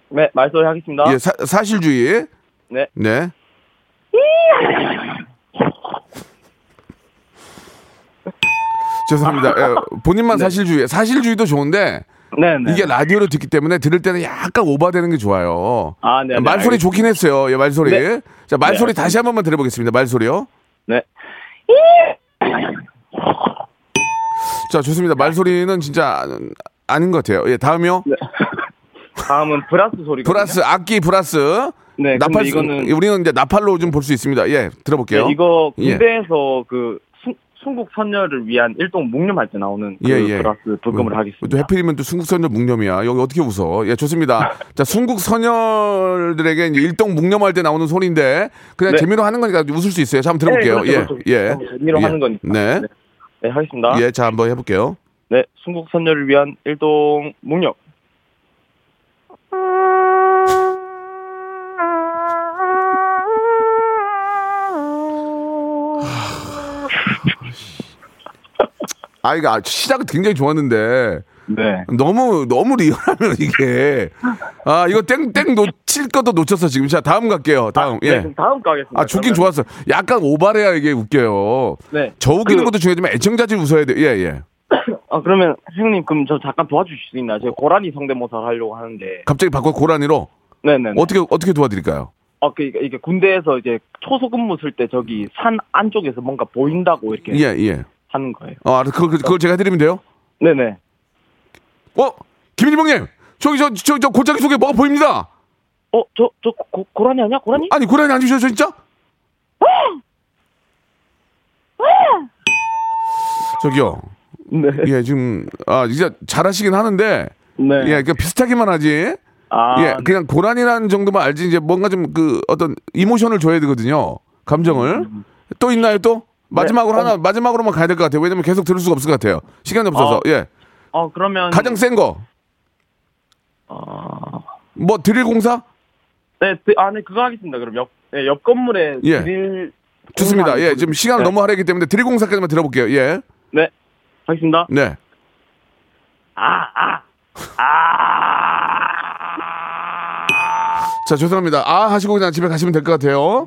[SPEAKER 2] 네, 말소리 하겠습니다.
[SPEAKER 1] 예, 사, 사실주의.
[SPEAKER 2] 네.
[SPEAKER 1] 네. 죄송합니다. 예, 본인만 사실주의. 사실주의도 좋은데
[SPEAKER 2] 네, 네.
[SPEAKER 1] 이게 라디오로 듣기 때문에 들을 때는 약간 오버되는 게 좋아요.
[SPEAKER 2] 아, 네. 네,
[SPEAKER 1] 말소리
[SPEAKER 2] 알겠습니다.
[SPEAKER 1] 좋긴 했어요. 예, 말소리.
[SPEAKER 2] 네.
[SPEAKER 1] 자, 말소리
[SPEAKER 2] 네,
[SPEAKER 1] 다시 한 번만 들어보겠습니다. 말소리요.
[SPEAKER 2] 네.
[SPEAKER 1] 자, 좋습니다. 말소리는 진짜 아닌 것 같아요. 예, 다음이요.
[SPEAKER 2] 다음은 플러스 소리가.
[SPEAKER 1] 플러스 악기 플러스.
[SPEAKER 2] 네,
[SPEAKER 1] 나팔
[SPEAKER 2] 이거는
[SPEAKER 1] 우리는 이제 나팔로 좀 볼 수 있습니다. 예, 들어볼게요.
[SPEAKER 2] 네, 이거
[SPEAKER 1] 예.
[SPEAKER 2] 군대에서 그 순, 순국 선열을 위한 일동 묵념할 때 나오는 그
[SPEAKER 1] 예, 예.
[SPEAKER 2] 플러스 불금을
[SPEAKER 1] 뭐,
[SPEAKER 2] 하겠습니다.
[SPEAKER 1] 또 해필이면 또 순국 선열 묵념이야. 여기 어떻게 웃어? 예, 좋습니다. 자, 순국 선열들에게 이제 일동 묵념할 때 나오는 소리인데 그냥
[SPEAKER 2] 네.
[SPEAKER 1] 재미로 하는 거니까 웃을 수 있어요. 자, 한번 들어볼게요.
[SPEAKER 2] 네,
[SPEAKER 1] 예. 예.
[SPEAKER 2] 재미로
[SPEAKER 1] 예.
[SPEAKER 2] 하는 거니까.
[SPEAKER 1] 네.
[SPEAKER 2] 네. 네, 하겠습니다.
[SPEAKER 1] 예, 자, 한번 해볼게요.
[SPEAKER 2] 네, 순국 선열을 위한 일동 묵념.
[SPEAKER 1] 아, 이거 시작은 굉장히 좋았는데
[SPEAKER 2] 네.
[SPEAKER 1] 너무 너무 리얼하면 이게 아 이거 땡땡 놓칠 것도 놓쳤어 지금. 자, 다음 갈게요. 다음.
[SPEAKER 2] 네,
[SPEAKER 1] 예.
[SPEAKER 2] 그럼 다음 거 하겠습니다.
[SPEAKER 1] 아,
[SPEAKER 2] 그러면.
[SPEAKER 1] 좋았어. 약간 오바래야 이게 웃겨요.
[SPEAKER 2] 네.
[SPEAKER 1] 저 웃기는
[SPEAKER 2] 그-
[SPEAKER 1] 것도 중요하지만 애청자들이 웃어야 돼. 예, 예.
[SPEAKER 2] 아, 그러면 형님 그럼 저 잠깐 도와주실 수 있나요? 제가 고라니 성대모사를 하려고 하는데.
[SPEAKER 1] 갑자기 바꿔 고라니로
[SPEAKER 2] 네네.
[SPEAKER 1] 어떻게 어떻게 도와드릴까요?
[SPEAKER 2] 아, 그 이게, 이게 군대에서 이제 초소근무 쓸 때 저기 산 안쪽에서 뭔가 보인다고 이렇게
[SPEAKER 1] 예, 예.
[SPEAKER 2] 하는 거예요.
[SPEAKER 1] 어, 알았- 그걸, 그걸 제가 해드리면 돼요?
[SPEAKER 2] 네네.
[SPEAKER 1] 어, 김일봉님, 저기 저 저 저 골짜기 속에 뭐가 보입니다.
[SPEAKER 2] 어, 저, 저, 고, 고라니 아니야? 고라니?
[SPEAKER 1] 아니 고라니 안 주셔 진짜? 저기요.
[SPEAKER 2] 네.
[SPEAKER 1] 예, 지금 아 이제 잘하시긴 하는데
[SPEAKER 2] 네.
[SPEAKER 1] 예, 그 비슷하기만 하지.
[SPEAKER 2] 아,
[SPEAKER 1] 예, 그냥 고란이라는 정도만 알지 이제 뭔가 좀 그 어떤 이모션을 줘야 되거든요. 감정을. 또 있나요 또? 마지막으로
[SPEAKER 2] 네.
[SPEAKER 1] 하나 마지막으로만 가야 될 것 같아요. 왜냐면 계속 들을 수가 없을 것 같아요. 시간이 없어서.
[SPEAKER 2] 아.
[SPEAKER 1] 예.
[SPEAKER 2] 어, 그러면.
[SPEAKER 1] 가장 센 거.
[SPEAKER 2] 어,
[SPEAKER 1] 뭐 드릴 공사?
[SPEAKER 2] 네, 드- 아, 네, 그거 하겠습니다. 그럼 옆, 네, 옆 건물에.
[SPEAKER 1] 예.
[SPEAKER 2] 드릴
[SPEAKER 1] 좋습니다. 예, 지금 시간을
[SPEAKER 2] 네.
[SPEAKER 1] 너무 하려기 때문에 드릴 공사까지만 들어볼게요. 예.
[SPEAKER 2] 네. 하겠습니다.
[SPEAKER 1] 네.
[SPEAKER 2] 아, 아.
[SPEAKER 1] 자, 죄송합니다. 아 하시고 그냥 집에 가시면 될 것 같아요.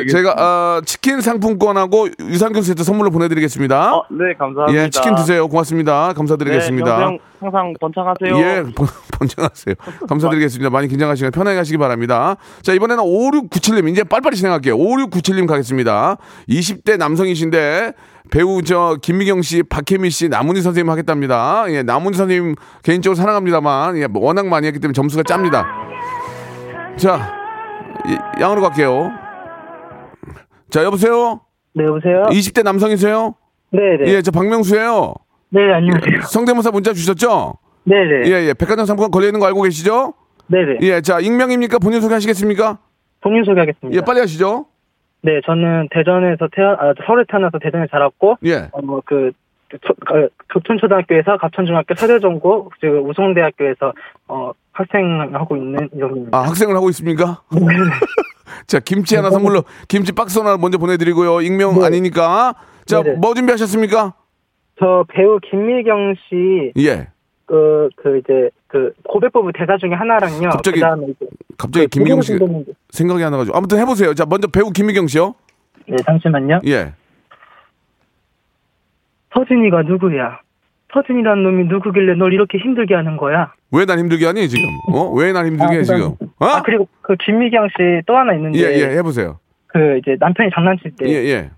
[SPEAKER 1] 예. 제가 어, 치킨 상품권하고 유산균 세트 선물로 보내드리겠습니다.
[SPEAKER 2] 어, 네, 감사합니다.
[SPEAKER 1] 예, 치킨 드세요. 고맙습니다.
[SPEAKER 2] 네,
[SPEAKER 1] 감사드리겠습니다.
[SPEAKER 2] 형 항상 번창하세요.
[SPEAKER 1] 예, 번- 번창하세요. 감사드리겠습니다. 많이 긴장하시고 편하게 하시기 바랍니다. 자, 이번에는 5697님, 이제 빨리빨리 진행할게요. 5697님 가겠습니다. 20대 남성이신데, 배우 저 김미경 씨, 박혜미 씨, 남은희 선생님 하겠답니다. 예, 남은희 선생님 개인적으로 사랑합니다만, 예, 워낙 많이 했기 때문에 점수가 짭니다. 자, 이- 양으로 갈게요. 자, 여보세요?
[SPEAKER 7] 네, 여보세요?
[SPEAKER 1] 20대 남성이세요?
[SPEAKER 7] 네 네.
[SPEAKER 1] 예, 저 박명수예요.
[SPEAKER 7] 네, 안녕하세요.
[SPEAKER 1] 성대모사 문자 주셨죠?
[SPEAKER 7] 네 네.
[SPEAKER 1] 예, 예. 백화점 상품권 걸려 있는 거 알고 계시죠?
[SPEAKER 7] 네 네.
[SPEAKER 1] 예, 자, 익명입니까? 본인 소개하시겠습니까?
[SPEAKER 7] 본인 소개하겠습니다.
[SPEAKER 1] 예, 빨리 하시죠.
[SPEAKER 7] 네, 저는 대전에서 태어, 아, 서울에 태어나서 대전에 자랐고,
[SPEAKER 1] 예.
[SPEAKER 7] 어, 그, 교촌초등학교에서 갑천중학교 서대전고, 우송대학교에서, 어, 학생하고 있는 이정입니다.
[SPEAKER 1] 아, 학생을 하고 있습니까? 자, 김치 하나 선물로, 김치 박스 하나 먼저 보내드리고요. 익명
[SPEAKER 7] 네.
[SPEAKER 1] 아니니까. 자,
[SPEAKER 7] 네네.
[SPEAKER 1] 뭐 준비하셨습니까?
[SPEAKER 7] 저 배우 김미경 씨,
[SPEAKER 1] 예.
[SPEAKER 7] 그, 그, 이제, 그, 고백 부부 대사 중에 하나랑요.
[SPEAKER 1] 갑자기
[SPEAKER 7] 그
[SPEAKER 1] 갑자기
[SPEAKER 7] 그
[SPEAKER 1] 김미경 씨. 생각이 안 나가지고. 아무튼 해보세요. 자, 먼저 배우 김미경 씨요.
[SPEAKER 7] 네, 잠시만요.
[SPEAKER 1] 예.
[SPEAKER 7] 서진이가 누구야? 서진이란 놈이 누구길래 널 이렇게 힘들게 하는 거야?
[SPEAKER 1] 왜난 힘들게 하니, 지금? 어? 왜난 힘들게 해,
[SPEAKER 7] 아,
[SPEAKER 1] 지금? 어?
[SPEAKER 7] 아, 그리고 그 김미경 씨 또 하나 있는데.
[SPEAKER 1] 예, 예, 해보세요.
[SPEAKER 7] 그 이제 남편이 장난칠 때.
[SPEAKER 1] 예, 예.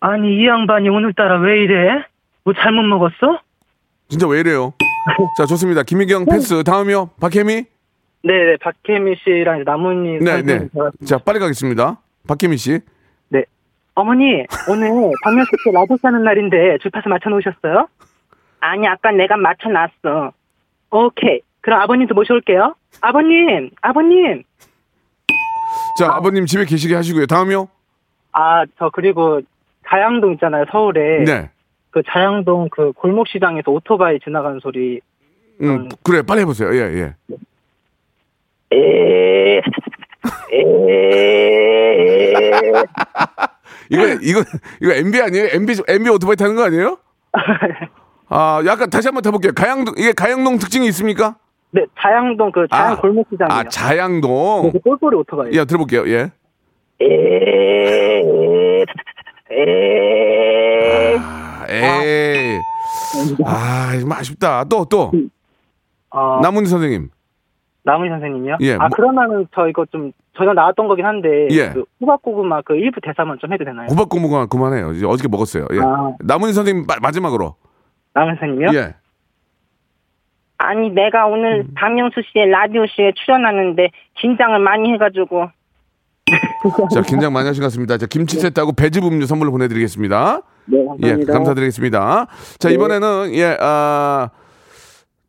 [SPEAKER 7] 아니, 이 양반이 오늘따라 왜 이래? 뭐 잘못 먹었어?
[SPEAKER 1] 진짜 왜 이래요? 자, 좋습니다. 김미경 패스. 다음이요. 박혜미?
[SPEAKER 7] 네네, 박혜미 씨랑.
[SPEAKER 1] 네, 네.
[SPEAKER 7] 선생님 제가-
[SPEAKER 1] 자, 빨리 가겠습니다. 박혜미 씨.
[SPEAKER 7] 네. 어머니, 오늘 박명수 씨 라디오 사는 날인데 주파수 맞춰놓으셨어요? 아니, 아까 내가 맞춰놨어. 오케이. 그럼 아버님도 모셔올게요. 아버님, 아버님.
[SPEAKER 1] 자, 아버님 집에 계시게 하시고요. 다음이요.
[SPEAKER 7] 아, 저 그리고 자양동 있잖아요, 서울에.
[SPEAKER 1] 네.
[SPEAKER 7] 그 자양동 그 골목시장에서 오토바이 지나가는 소리.
[SPEAKER 1] 음, 그래, 빨리 해보세요. 예, 예.
[SPEAKER 7] 에, 에.
[SPEAKER 1] 이거, 이거, 이거 MB 아니에요? MB, MB 오토바이 타는 거 아니에요? 아, 약간 다시 한번 타볼게요. 가양동, 이게 가양동 특징이 있습니까?
[SPEAKER 7] 네, 자양동 그 자양
[SPEAKER 1] 아,
[SPEAKER 7] 골목시장이요.
[SPEAKER 1] 아, 자양동.
[SPEAKER 7] 네, 그 똘똘이 오토바이.
[SPEAKER 1] 예, 들어볼게요. 예.
[SPEAKER 7] 에, 에,
[SPEAKER 1] 아, 에이. 아, 이거 아쉽다. 또, 또.
[SPEAKER 7] 어,
[SPEAKER 1] 남훈 선생님.
[SPEAKER 7] 남은 선생님이요?
[SPEAKER 1] 예,
[SPEAKER 7] 아
[SPEAKER 1] 뭐-
[SPEAKER 7] 그러면은 저 이거 좀 전혀 나왔던 거긴 한데
[SPEAKER 1] 예.
[SPEAKER 7] 그 호박고구마 그 일부 대사만 좀 해도 되나요?
[SPEAKER 1] 호박 고무가 그만해요. 이제 어저께 먹었어요. 예.
[SPEAKER 7] 아.
[SPEAKER 1] 남훈 선생님 마, 마지막으로.
[SPEAKER 7] 남은 선생님이요?
[SPEAKER 1] 예.
[SPEAKER 3] 아니 내가 오늘
[SPEAKER 7] 음.
[SPEAKER 3] 박명수 씨의 라디오 쇼에 출연하는데 긴장을 많이 해가지고
[SPEAKER 1] 자, 긴장 많이 하신 것 같습니다. 자, 김치 세트하고 배즙 음료 선물로 보내드리겠습니다.
[SPEAKER 7] 네,
[SPEAKER 1] 예,
[SPEAKER 7] 감사합니다.
[SPEAKER 1] 감사드리겠습니다. 자, 이번에는, 예, 아,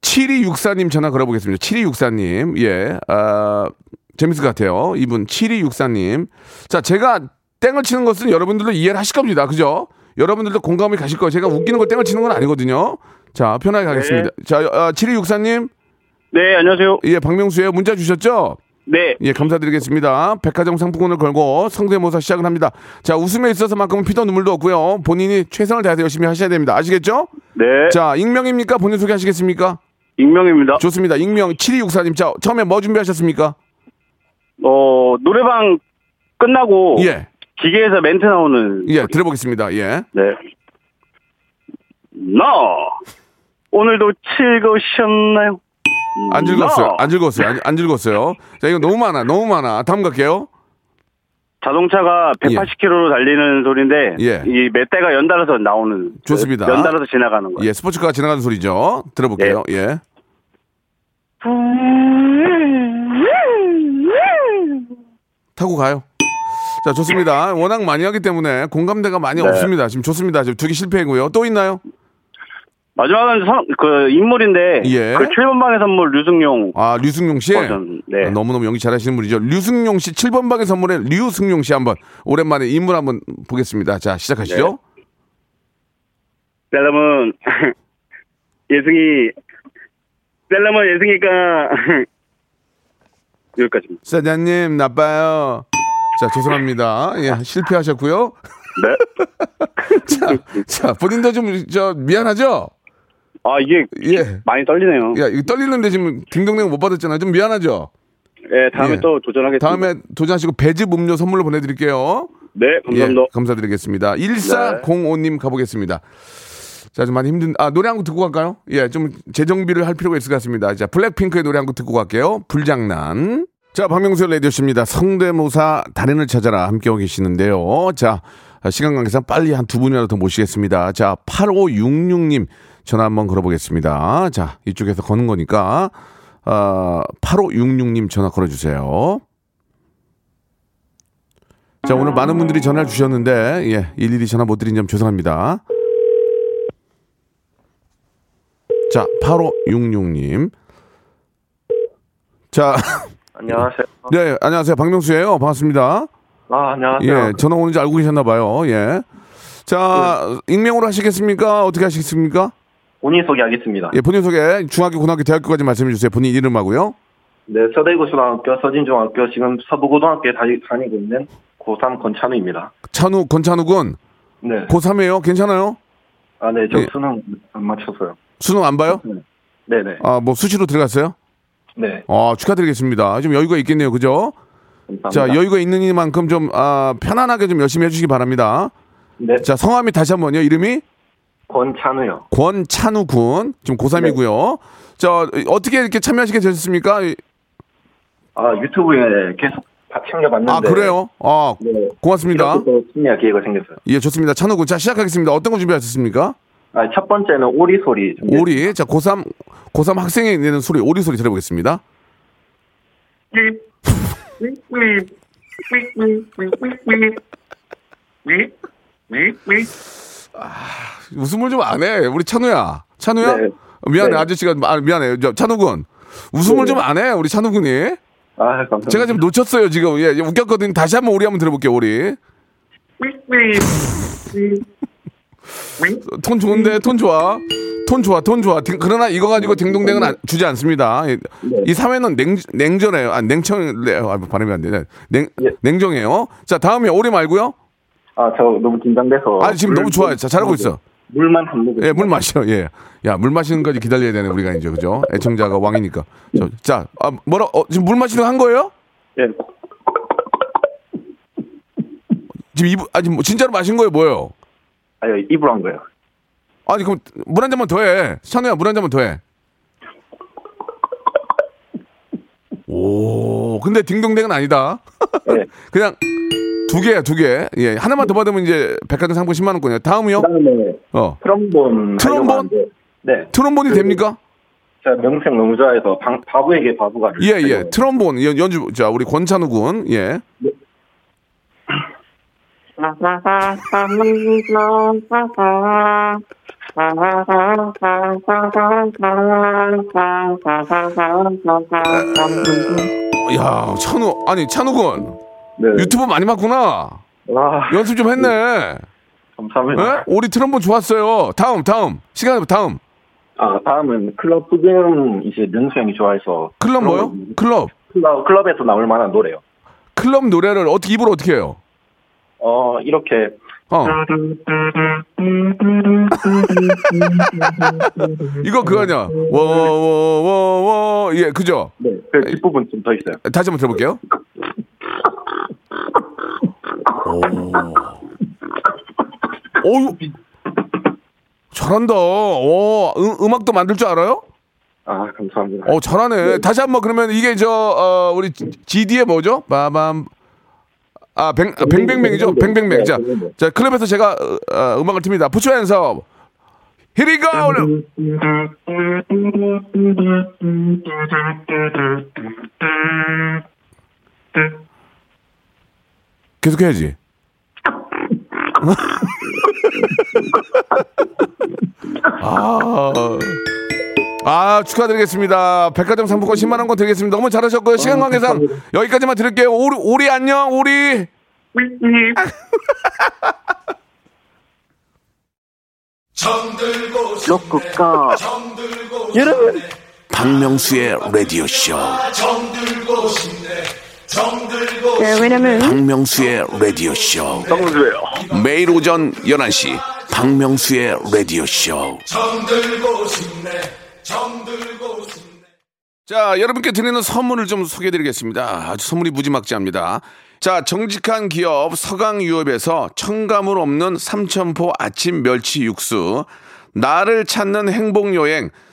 [SPEAKER 1] 7264님 전화 걸어보겠습니다. 7264님, 예, 아, 재밌을 것 같아요. 이분, 7264님. 자, 제가 땡을 치는 것은 여러분들도 이해를 하실 겁니다. 그죠? 여러분들도 공감이 가실 거예요. 제가 웃기는 걸 땡을 치는 건 아니거든요. 자, 편하게 가겠습니다. 자, 아, 7264님,
[SPEAKER 2] 네, 안녕하세요.
[SPEAKER 1] 예, 박명수예요. 문자 주셨죠?
[SPEAKER 2] 네.
[SPEAKER 1] 예, 감사드리겠습니다. 백화점 상품권을 걸고 성대모사 시작을 합니다. 자, 웃음에 있어서만큼은 피도 눈물도 없고요. 본인이 최선을 다해서 열심히 하셔야 됩니다. 아시겠죠?
[SPEAKER 2] 네.
[SPEAKER 1] 자, 익명입니까? 본인 소개하시겠습니까?
[SPEAKER 2] 익명입니다.
[SPEAKER 1] 좋습니다. 익명 7264님. 자, 처음에 뭐 준비하셨습니까?
[SPEAKER 2] 어, 노래방 끝나고
[SPEAKER 1] 예.
[SPEAKER 2] 기계에서 멘트 나오는
[SPEAKER 1] 예, 들어보겠습니다. 예.
[SPEAKER 2] 네. 나 오늘도 즐거우셨나요?
[SPEAKER 1] 안 즐거웠어요. 나안 즐거웠어요. 안, 안 즐거웠어요. 자, 이거 너무 많아. 너무 많아. 다음 갈게요.
[SPEAKER 2] 자동차가 180km로 달리는 소리인데
[SPEAKER 1] 예.
[SPEAKER 2] 이몇 대가 연달아서 나오는
[SPEAKER 1] 좋습니다.
[SPEAKER 2] 연달아서 지나가는 거예요.
[SPEAKER 1] 예, 스포츠카가 지나가는 소리죠. 들어볼게요. 예. 타고 가요. 자, 좋습니다. 워낙 많이 하기 때문에 공감대가 많이
[SPEAKER 2] 네.
[SPEAKER 1] 없습니다. 지금 좋습니다. 지금 두 개 실패이고요. 또 있나요?
[SPEAKER 2] 마지막은 선, 그 인물인데
[SPEAKER 1] 예.
[SPEAKER 2] 그 7번 방의 선물 류승용
[SPEAKER 1] 아, 류승용 씨.
[SPEAKER 2] 버전. 네.
[SPEAKER 1] 아, 너무너무 연기 잘하시는 분이죠. 류승용 씨 7번 방의 선물에 류승용 씨 한번 오랜만에 인물 한번 보겠습니다. 자, 시작하시죠.
[SPEAKER 2] 셀럽은 예승이 셀럽은 예승이가 여기까지입니다.
[SPEAKER 1] 사장님 나빠요. 자, 죄송합니다. 예, 실패하셨고요.
[SPEAKER 2] 네.
[SPEAKER 1] 자, 자, 본인도 좀 저 미안하죠?
[SPEAKER 2] 아 이게
[SPEAKER 1] 예.
[SPEAKER 2] 많이 떨리네요.
[SPEAKER 1] 야, 이거 떨리는데 지금 딩동댕 못 받았잖아요. 좀 미안하죠?
[SPEAKER 2] 예, 다음에
[SPEAKER 1] 예.
[SPEAKER 2] 또 도전하겠습니다.
[SPEAKER 1] 다음에 도전하시고 배즙 음료 선물로 보내드릴게요.
[SPEAKER 2] 네, 감사합니다.
[SPEAKER 1] 예, 감사드리겠습니다. 1405님 가보겠습니다. 자, 좀 많이 힘든, 아, 노래 한 곡 듣고 갈까요? 예, 좀 재정비를 할 필요가 있을 것 같습니다. 자, 블랙핑크의 노래 한 곡 듣고 갈게요. 불장난. 자, 박명수의 라디오십니다. 성대모사 달인을 찾아라 함께하고 계시는데요. 자, 시간 관계상 빨리 한 두 분이라도 더 모시겠습니다. 자, 8566님 전화 한번 걸어보겠습니다. 자, 이쪽에서 거는 거니까, 어, 8566님 전화 걸어주세요. 자, 오늘 많은 분들이 전화를 주셨는데, 예, 일일이 전화 못 드린 점 죄송합니다. 자, 8566님. 자,
[SPEAKER 8] 안녕하세요.
[SPEAKER 1] 네, 안녕하세요. 박명수예요 반갑습니다.
[SPEAKER 8] 아, 안녕하세요.
[SPEAKER 1] 예, 전화 오는지 알고 계셨나봐요. 예. 자, 익명으로 하시겠습니까? 어떻게 하시겠습니까?
[SPEAKER 8] 본인 소개하겠습니다.
[SPEAKER 1] 예, 본인 소개, 중학교, 고등학교, 대학교까지 말씀해 주세요. 본인 이름하고요.
[SPEAKER 8] 네, 서대구초등학교, 서진중학교, 지금 서부고등학교에 다니, 다니고 있는 고3 권찬우입니다.
[SPEAKER 1] 찬우, 권찬우 군.
[SPEAKER 8] 네.
[SPEAKER 1] 고3이에요? 괜찮아요?
[SPEAKER 8] 아, 네, 저
[SPEAKER 1] 예.
[SPEAKER 8] 수능 안 맞췄어요.
[SPEAKER 1] 수능 안 봐요?
[SPEAKER 8] 네 네.
[SPEAKER 1] 아, 뭐 수시로 들어갔어요?
[SPEAKER 8] 네.
[SPEAKER 1] 아, 축하드리겠습니다. 좀 여유가 있겠네요. 그죠?
[SPEAKER 8] 감사합니다.
[SPEAKER 1] 자, 여유가 있는 이만큼 좀, 아, 편안하게 좀 열심히 해 주시기 바랍니다.
[SPEAKER 8] 네.
[SPEAKER 1] 자, 성함이 다시 한 번요. 이름이
[SPEAKER 8] 권찬우요.
[SPEAKER 1] 권찬우 군. 지금 고3이고요. 자, 어떻게 이렇게 참여하시게 되셨습니까?
[SPEAKER 8] 아, 유튜브에 계속 다 챙겨봤는데.
[SPEAKER 1] 아, 그래요? 아,
[SPEAKER 8] 네.
[SPEAKER 1] 고맙습니다.
[SPEAKER 8] 이렇게 또 심리학 기회가 생겼어요.
[SPEAKER 1] 예, 좋습니다. 찬우 군. 자, 시작하겠습니다. 어떤 거 준비하셨습니까?
[SPEAKER 8] 아, 첫 번째는 오리 소리. 준비했습니다.
[SPEAKER 1] 오리. 자, 고3, 고3 학생이 내는 소리, 오리 소리 들어보겠습니다. 웃음을 좀 안 해. 우리 찬우야. 찬우야?
[SPEAKER 8] 네.
[SPEAKER 1] 미안해.
[SPEAKER 8] 네.
[SPEAKER 1] 아저씨가, 아, 미안해. 저, 찬우 군. 웃음을
[SPEAKER 8] 네.
[SPEAKER 1] 좀안 해. 우리 찬우 군이.
[SPEAKER 8] 아, 감사합니다.
[SPEAKER 1] 제가 지금 놓쳤어요, 지금. 예, 웃겼거든요. 다시 한번 오리 한번 들어볼게요, 오리. 톤 좋은데, 톤 좋아. 톤 좋아, 톤 좋아. 딩- 그러나 이거 가지고 딩동댕은 안- 주지 않습니다. 이, 이 사회는 냉, 냉전해요. 아, 냉청래요. 아, 발음이 안 되네. 냉,
[SPEAKER 8] 예.
[SPEAKER 1] 냉정해요. 자, 다음에 오리 말고요.
[SPEAKER 8] 아, 저 너무 긴장돼서.
[SPEAKER 1] 아, 지금 너무 좋아요. 자, 잘하고 있어.
[SPEAKER 8] 물만 한 모금.
[SPEAKER 1] 예, 물 마셔. 예. 야, 물 마시는 까지 기다려야 되네, 우리가 이제, 그죠? 애청자가 왕이니까. 저, 자, 아, 뭐라, 어, 지금 물 마시는 거한 거예요?
[SPEAKER 8] 예.
[SPEAKER 1] 지금 입, 아니, 뭐, 진짜로 마신 거예요, 뭐예요?
[SPEAKER 8] 아니, 입으로 한 거예요.
[SPEAKER 1] 아니, 그럼 물 한 잔만 더 해. 찬우야, 물 한 잔만 더 해. 오, 근데 딩동댕은 아니다.
[SPEAKER 8] 예.
[SPEAKER 1] 그냥 두 개야, 두 개. 예, 하나만 더 받으면 이제 백화점 상품 10만 원권이야. 다음이요?
[SPEAKER 8] 그다음에
[SPEAKER 1] 어.
[SPEAKER 8] 트럼본.
[SPEAKER 1] 트럼본?
[SPEAKER 8] 네.
[SPEAKER 1] 트럼본이 됩니까?
[SPEAKER 8] 제가 명생 너무 좋아해서 방, 바보에게 바보가.
[SPEAKER 1] 예, 예. 트럼본, 연, 연주, 자, 우리 권찬우 군, 예. 야, 찬우, 아니, 찬우 군.
[SPEAKER 8] 네.
[SPEAKER 1] 유튜브 많이 봤구나.
[SPEAKER 8] 와,
[SPEAKER 1] 연습 좀 했네.
[SPEAKER 8] 감사합니다.
[SPEAKER 1] 예? 우리 트럼본 좋았어요. 다음, 다음. 시간 다음.
[SPEAKER 8] 아, 다음은 클럽 부금 이제 명수 형이 좋아해서.
[SPEAKER 1] 클럽 뭐요? 클럽.
[SPEAKER 8] 클럽, 클럽에서 나올 만한 노래요.
[SPEAKER 1] 클럽 노래를 어떻게, 입으로 어떻게 해요?
[SPEAKER 8] 어, 이렇게.
[SPEAKER 1] 어. 이거 그거 아니야. 워워워워 예 그죠?
[SPEAKER 8] 네, 그 뒷부분 좀 더 있어요.
[SPEAKER 1] 다시 한번 들어볼게요. 오. 오. 잘한다. 오, 음, 음악도 만들 줄 알아요?
[SPEAKER 8] 아, 감사합니다.
[SPEAKER 1] 어, 잘하네. 다시 한번 그러면 이게 저 어, 우리 GD의 뭐죠? 빠밤. 아, 뱅, 아, 뱅뱅뱅이죠? 뱅뱅뱅. 자, 자, 클럽에서 제가 어, 어, 음악을 틉니다. Up. Here we go. 계속 해야지. 아, 아, 축하드리겠습니다. 백화점 상품권 10만원 권 드리겠습니다. 너무 잘하셨고요. 시간 관계상 여기까지만 드릴게요. 오리, 오리 안녕, 오리.
[SPEAKER 2] 로쿠꺼. 여러분.
[SPEAKER 6] 박명수의 라디오 쇼.
[SPEAKER 3] 네, 왜냐면
[SPEAKER 6] 박명수의 라디오 쇼.
[SPEAKER 2] 정수예요.
[SPEAKER 6] 매일 오전 11시 박명수의 라디오 쇼.
[SPEAKER 1] 자, 여러분께 드리는 선물을 좀 소개해 드리겠습니다. 아주 선물이 무지막지합니다. 자, 정직한 기업 서강유업에서 청가물 없는 삼천포 아침 멸치 육수, 나를 찾는 행복여행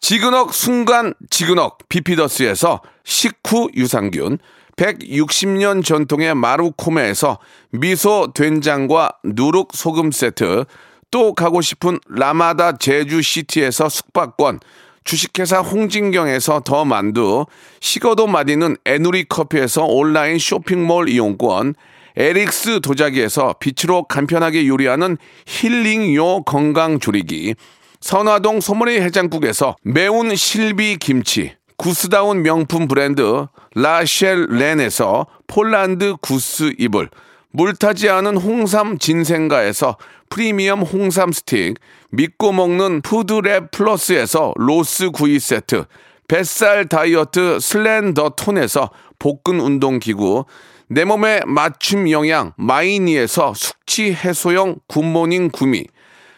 [SPEAKER 1] 지그넉 순간 지그넉 비피더스에서 식후 유산균, 160년 전통의 마루코메에서 미소 된장과 누룩 소금 세트, 또 가고 싶은 라마다 제주시티에서 숙박권, 주식회사 홍진경에서 더 만두, 식어도 맛있는 에누리 커피에서 온라인 쇼핑몰 이용권, 에릭스 도자기에서 빛으로 간편하게 요리하는 힐링요 건강조리기, 선화동 소머리 해장국에서 매운 실비 김치, 구스다운 명품 브랜드 라셸 렌에서 폴란드 goose 이불, 물타지 않은 홍삼 진생가에서 프리미엄 홍삼 스틱, 믿고 먹는 푸드랩 플러스에서 로스 구이 세트, 뱃살 다이어트 슬렌더 톤에서 복근 운동 기구, 내 몸에 맞춤 영양 마이니에서 숙취 해소용 굿모닝 구미,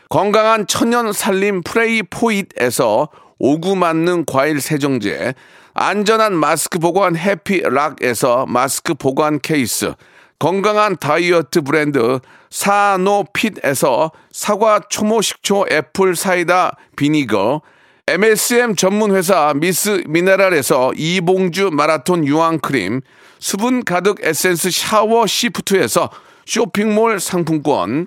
[SPEAKER 1] 건강한 천연 살림 프레이 포잇에서 오구 맞는 과일 세정제, 안전한 마스크 보관 해피락에서 마스크 보관 케이스, 건강한 다이어트 브랜드 사노핏에서 사과 초모 식초 apple cider vinegar, MSM 전문 회사 미스 미네랄에서 이봉주 마라톤 유황 크림, 수분 가득 에센스 샤워 시프트에서 쇼핑몰 상품권,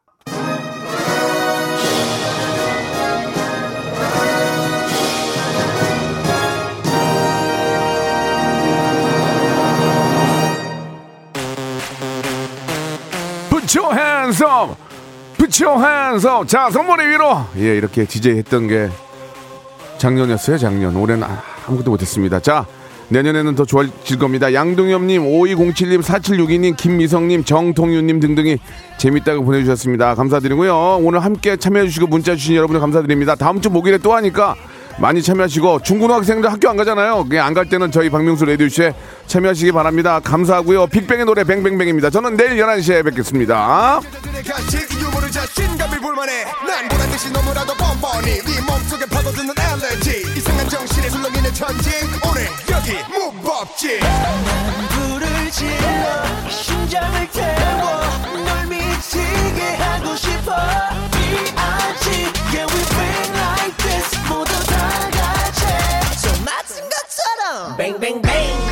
[SPEAKER 1] Put your hands! 자, 선물의 위로! 예, 이렇게 DJ 했던 게 작년이었어요, 작년. 올해는 아- 아무것도 못했습니다. 자, 내년에는 더 좋아질 겁니다. 양동엽님, 5207님, 4762님, 김미성님, 정동윤님 등등이 재밌다고 보내주셨습니다. 감사드리고요. 오늘 함께 참여해주시고 문자 주신 여러분 감사드립니다. 다음 주 목요일에 또 하니까 많이 참여하시고 중고등학생들 학교 안 가잖아요. 안 갈 때는 저희 박명수 레디오쇼에 참여하시기 바랍니다. 감사하고요. 빅뱅의 노래 뱅뱅뱅입니다. 저는 내일 11시에 뵙겠습니다.
[SPEAKER 9] 심장을 태워 널 미치게 Bang, bang, bang.